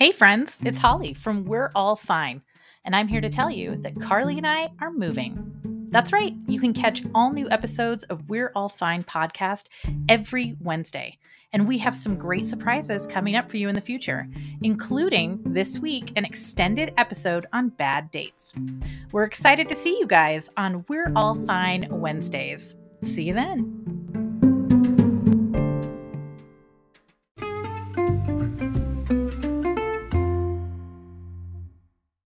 Hey, friends, it's mm. Holly from We're All Fine, and I'm here to tell you that Carley and I are moving. That's right, you can catch all new episodes of We're All Fine podcast every Wednesday. And we have some great surprises coming up for you in the future, including this week an extended episode on bad dates. We're excited to see you guys on We're All Fine Wednesdays. See you then.